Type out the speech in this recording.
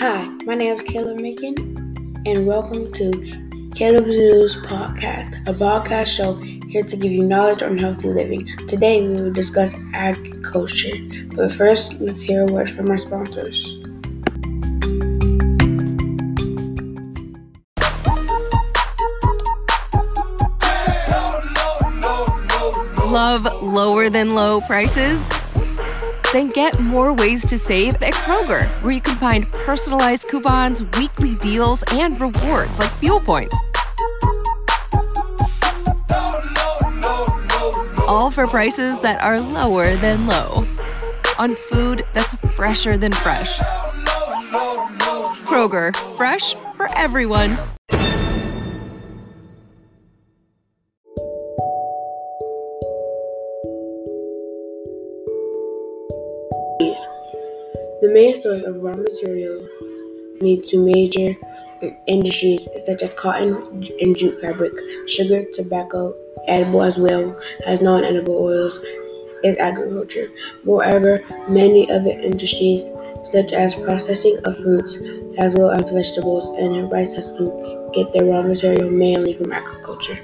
Hi, my name is Caleb Macon, and welcome to Caleb's News Podcast, a podcast show here to give you knowledge on healthy living. Today we will discuss agriculture, but first let's hear a word from our sponsors. Love lower than low prices? Then get more ways to save at Kroger, where you can find personalized coupons, weekly deals, and rewards like fuel points. All for prices that are lower than low. On food that's fresher than fresh. Kroger, fresh for everyone. The main source of raw material need to major industries such as cotton and jute fabric, sugar, tobacco, edible as well as non-edible oils, is agriculture. Moreover, many other industries such as processing of fruits as well as vegetables and rice husking get their raw material mainly from agriculture.